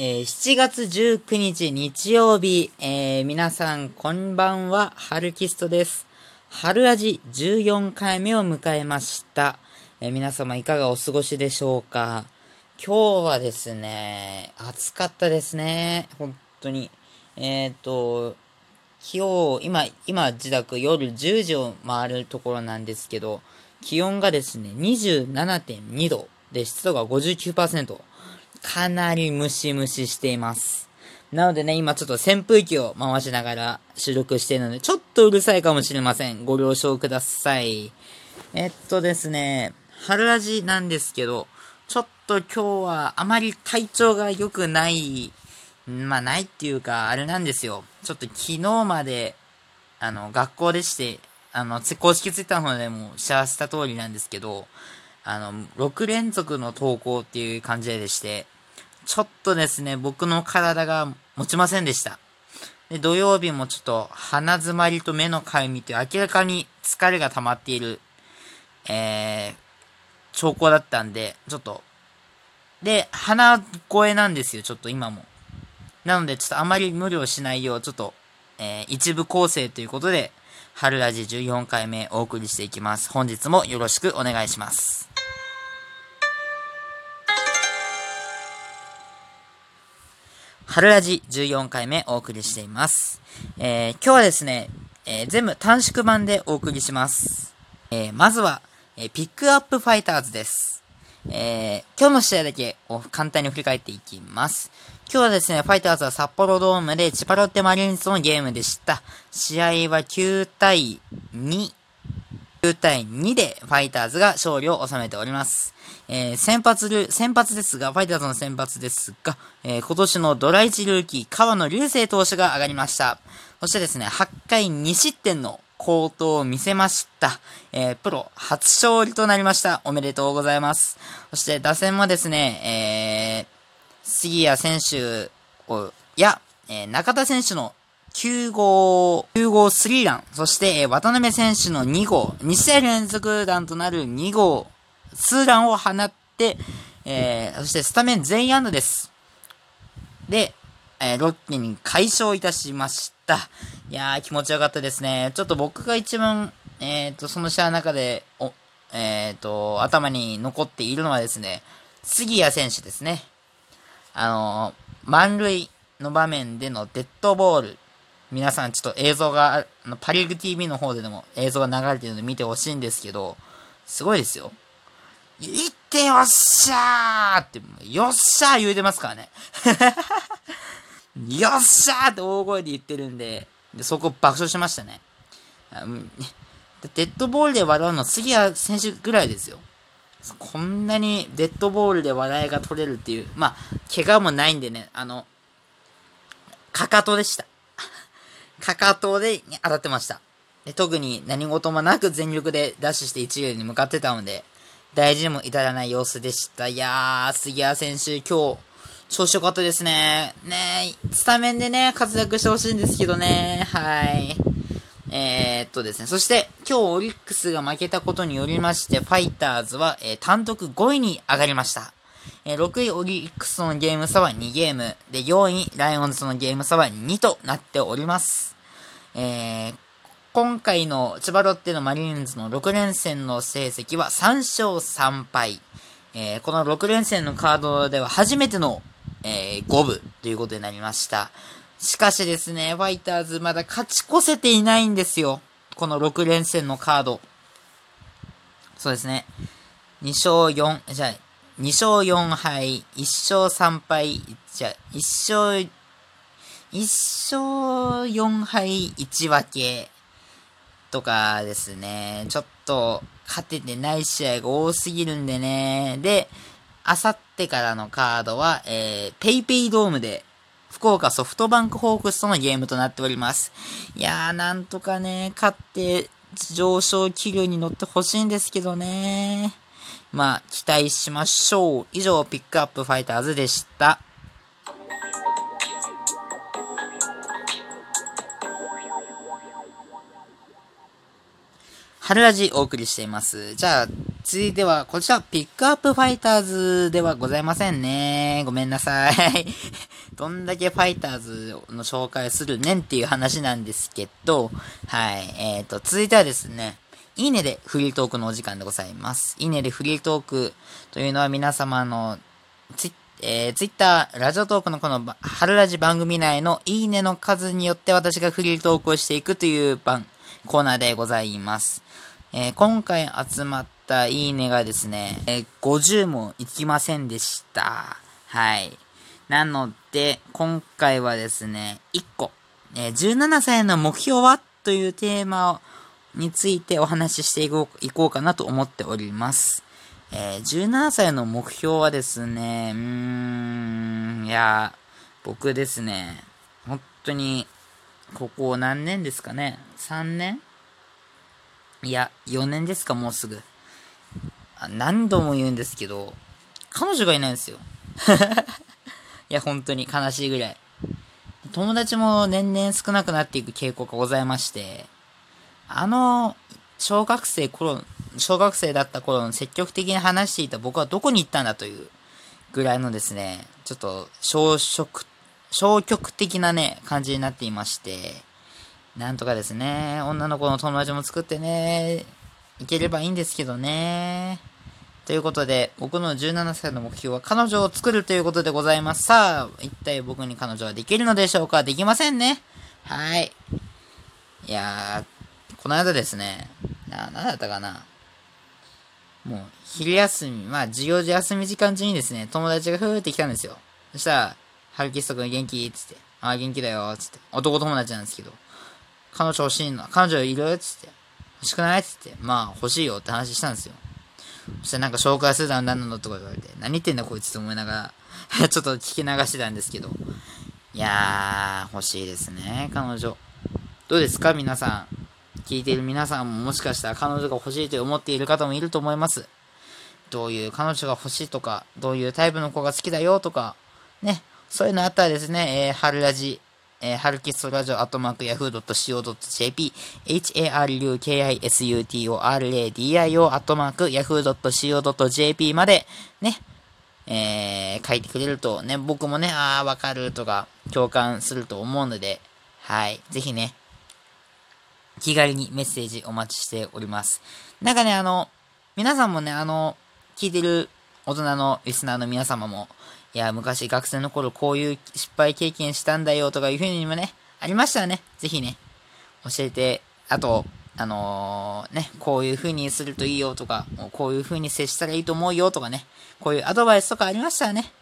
えー、7月19日日曜日、えー、皆さんこんばんは、春キストです。春味14回目を迎えました。えー、皆様いかがお過ごしでしょうか？今日はですね、暑かったですね。本当に。えっ、と、今日、今、今自宅夜10時を回るところなんですけど、気温がですね、27.2度で湿度が59%。かなりムシムシしています。なのでね、今ちょっと扇風機を回しながら収録しているので、ちょっとうるさいかもしれません。ご了承ください。えっとですね、春味なんですけど、ちょっと今日はあまり体調が良くない、まあないっていうか、あれなんですよ。ちょっと昨日まで、あの、学校でして、あの、公式ツイッターの方でもシェアした通りなんですけど、あの、6連続の投稿っていう感じでして、ちょっとですね、僕の体が持ちませんでした。で、土曜日もちょっと鼻詰まりと目のかゆみって明らかに疲れが溜まっている、えー、兆候だったんで、ちょっと、で、鼻声なんですよ、ちょっと今も。なので、ちょっとあまり無理をしないよう、ちょっと、えー、一部構成ということで、春ラジ14回目お送りしていきます。本日もよろしくお願いします。春ラジ14回目お送りしています。えー、今日はですね、えー、全部短縮版でお送りします。えー、まずは、えピックアップファイターズです。え今日の試合だけを簡単に振り返っていきます。今日はですね、ファイターズは札幌ドームで千葉ロッテマリーンズのゲームでした。試合は9対2 9対2でファイターズが勝利を収めております。えー、先発ル、先発ですが、ファイターズの先発ですが、えー、今年のドライチルーキー、川野隆星投手が上がりました。そしてですね、8回2失点の好投を見せました。えー、プロ初勝利となりました。おめでとうございます。そして打線もですね、えー、杉谷選手をや、えー、中田選手の9号、9号スリーラン、そして、え渡辺選手の2号、2試合連続弾となる2号、ツーランを放って、えー、そしてスタメン全員安打です。で、えー、ロッテに快勝いたしました。いやー、気持ちよかったですね。ちょっと僕が一番、えっ、ー、と、その試合の中で、お、えっ、ー、と、頭に残っているのはですね、杉谷選手ですね。あの満塁の場面でのデッドボール。皆さんちょっと映像が、あのパリーグ TV の方ででも映像が流れてるので見てほしいんですけど、すごいですよ。いってよっしゃーって、よっしゃー言うてますからね。よっしゃーって大声で言ってるんで、でそこ爆笑しましたね。デッドボールで笑うの杉谷選手ぐらいですよ。こんなにデッドボールで笑いが取れるっていう、まあ、怪我もないんでね、あの、かかとでした。かかとで当たってました。で特に何事もなく全力でダッシュして一塁に向かってたので、大事にも至らない様子でした。いやー、杉谷選手、今日、調子良かったですね。ねスタメンでね、活躍してほしいんですけどね。はい。えー、っとですね。そして、今日オリックスが負けたことによりまして、ファイターズは、えー、単独5位に上がりました。えー、6位オリックスのゲーム差は2ゲーム。で、4位ライオンズのゲーム差は2となっております。えー、今回の千葉ロッテのマリーンズの6連戦の成績は3勝3敗。えー、この6連戦のカードでは初めての、えー、5部ということになりました。しかしですね、ファイターズまだ勝ち越せていないんですよ。この6連戦のカード。そうですね。2勝4、じゃあ、2勝4敗、1勝3敗、じゃあ、1勝、1勝4敗1分けとかですね、ちょっと勝ててない試合が多すぎるんでね。で、あさってからのカードは、えー、ペイペイドームで福岡ソフトバンクホークスとのゲームとなっております。いやー、なんとかね、勝って上昇気流に乗ってほしいんですけどね。まあ、期待しましょう。以上、ピックアップファイターズでした。春ラジお送りしています。じゃあ、続いてはこちら、ピックアップファイターズではございませんね。ごめんなさい。どんだけファイターズの紹介するねんっていう話なんですけど、はい。えっ、ー、と、続いてはですね、いいねでフリートークのお時間でございます。いいねでフリートークというのは皆様のツイえー、ツイッター、ラジオトークのこの春ラジ番組内のいいねの数によって私がフリートークをしていくという番、コーナーでございます。えー、今回集まったいいねがですね、えー、50もいきませんでした。はい。なので、今回はですね、1個、えー、17歳の目標は？というテーマについてお話ししていこういこうかなと思っております。えー、17歳の目標はですね、うーん、いや、僕ですね、本当に、ここ何年ですかね ?3 年？いや、4年ですか、もうすぐ。何度も言うんですけど、彼女がいないんですよ。いや、本当に悲しいぐらい。友達も年々少なくなっていく傾向がございまして、あの、小学生頃、小学生だった頃の積極的に話していた僕はどこに行ったんだというぐらいのですね、ちょっと消極、消極的なね、感じになっていまして、なんとかですね、女の子の友達も作ってね、いければいいんですけどね。ということで、僕の17歳の目標は彼女を作るということでございます。さあ、一体僕に彼女はできるのでしょうか？できませんね。はい。いやー、この間ですね、な、なんだったかな？もう、昼休み、まあ、授業時休み時間中にですね、友達がふーって来たんですよ。そしたら、ハルキスト君元気？つって、ああ、元気だよ、つって。男友達なんですけど、彼女欲しいの、彼女いる？つって。欲しくない？つって。まあ、欲しいよって話したんですよ。そしたらなんか紹介するだろ、何なのとか言われて、何言ってんだこいつと思いながら ちょっと聞き流してたんですけど。いやー、欲しいですね、彼女。どうですか？皆さん。聞いている皆さんももしかしたら彼女が欲しいと思っている方もいると思います。どういう彼女が欲しいとか、どういうタイプの子が好きだよとか、ね、そういうのあったらですね、えー、春ラジ、えー、春キストラジオアットマークヤフー .co.jp、harukisutoradio アットマークヤフー .co.jp まで、ね、えー、書いてくれるとね、僕もね、ああ、わかるとか、共感すると思うので、はい、ぜひね、気軽にメッセージお待ちしております。なんかね、あの、皆さんもね、あの、聞いてる大人のリスナーの皆様も、いや、昔学生の頃こういう失敗経験したんだよとかいうふうにもね、ありましたらね、ぜひね、教えて、あと、あのー、ね、こういう風にするといいよとか、もうこういう風に接したらいいと思うよとかね、こういうアドバイスとかありましたらね、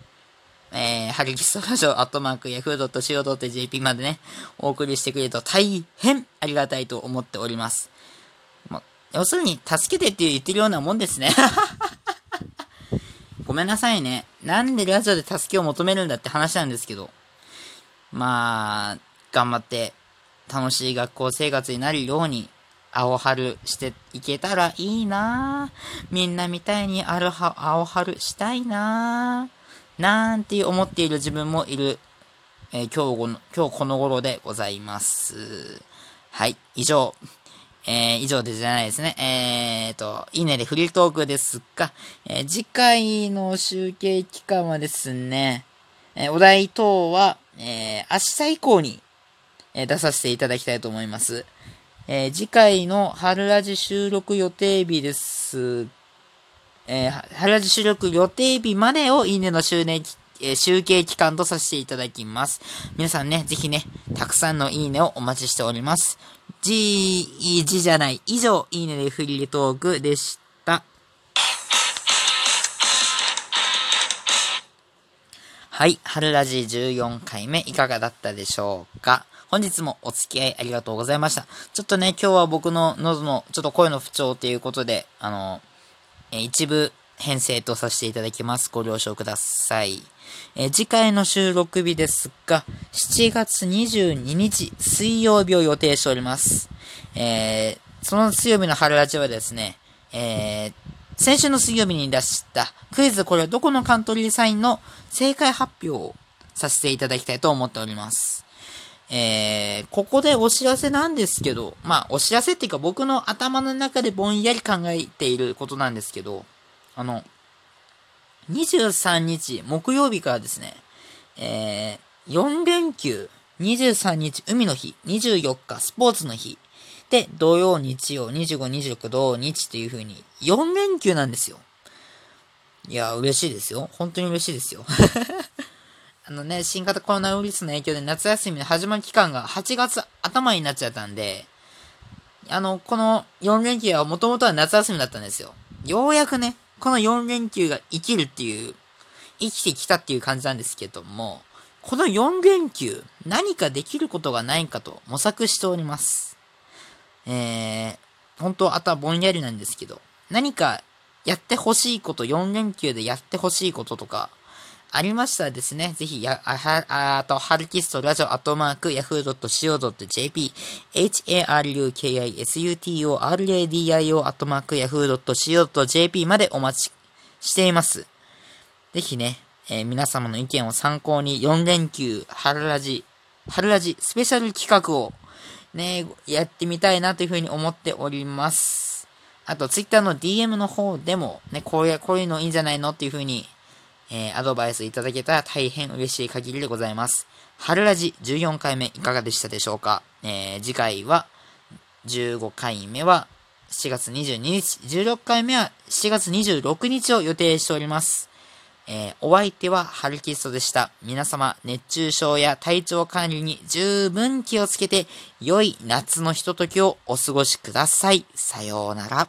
えー、ハリキストラジオ、アットマーク、ヤフー .co.jp までね、お送りしてくれると大変ありがたいと思っております。ま、要するに、助けてって言ってるようなもんですね。ごめんなさいね。なんでラジオで助けを求めるんだって話なんですけど。まあ、頑張って楽しい学校生活になるように、青春していけたらいいなみんなみたいにあるは青春したいななんて思っている自分もいる、えー、今日の、今日この頃でございます。はい、以上。えー、以上でじゃないですね。えーと、いいねでフリートークですが、えー、次回の集計期間はですね、えー、お題等は、えー、明日以降に、えー、出させていただきたいと思います。えー、次回の春ラジ収録予定日ですえー、原ラジ収録予定日までをいいねの周年期、えー、集計期間とさせていただきます。皆さんね、ぜひね、たくさんのいいねをお待ちしております。G、G じゃない。以上、いいねでフリートークでした。はい。春ラジ14回目いかがだったでしょうか？本日もお付き合いありがとうございました。ちょっとね、今日は僕の喉のちょっと声の不調ということで、あの、え一部編成とさせていただきます。ご了承ください。え次回の収録日ですが、7月22日水曜日を予定しております。えー、その水曜日の春ラジはですね、えー、先週の水曜日に出したクイズこれはどこのカントリーサインの正解発表をさせていただきたいと思っております。えー、ここでお知らせなんですけど、まあ、お知らせっていうか僕の頭の中でぼんやり考えていることなんですけど、あの、23日木曜日からですね、えー、4連休、23日海の日、24日スポーツの日、で、土曜、日曜、25、26、土日っていう風に4連休なんですよ。いや、嬉しいですよ。本当に嬉しいですよ。あのね、新型コロナウイルスの影響で夏休みの始まる期間が8月頭になっちゃったんで、あの、この4連休はもともとは夏休みだったんですよ。ようやくね、この4連休が生きるっていう、生きてきたっていう感じなんですけども、この4連休、何かできることがないかと模索しております。えー、本当あとはぼんやりなんですけど、何かやってほしいこと、4連休でやってほしいこととか、ありましたらですね、ぜひ、や、あ、は、あと、ハルキストラジオアットマーク、ヤフー .co.jp、harukisutoradio アットマーク、ヤフー .co.jp までお待ちしています。ぜひね、えー、皆様の意見を参考に4連休、春ラジ、春ラジスペシャル企画をね、やってみたいなというふうに思っております。あと、ツイッターの DM の方でも、ね、こういう、こういうのいいんじゃないのっていうふうにえー、アドバイスいただけたら大変嬉しい限りでございます。春ラジ14回目いかがでしたでしょうか、えー、次回は15回目は7月22日、16回目は7月26日を予定しております。えー、お相手はハルキストでした。皆様、熱中症や体調管理に十分気をつけて、良い夏のひとときをお過ごしください。さようなら。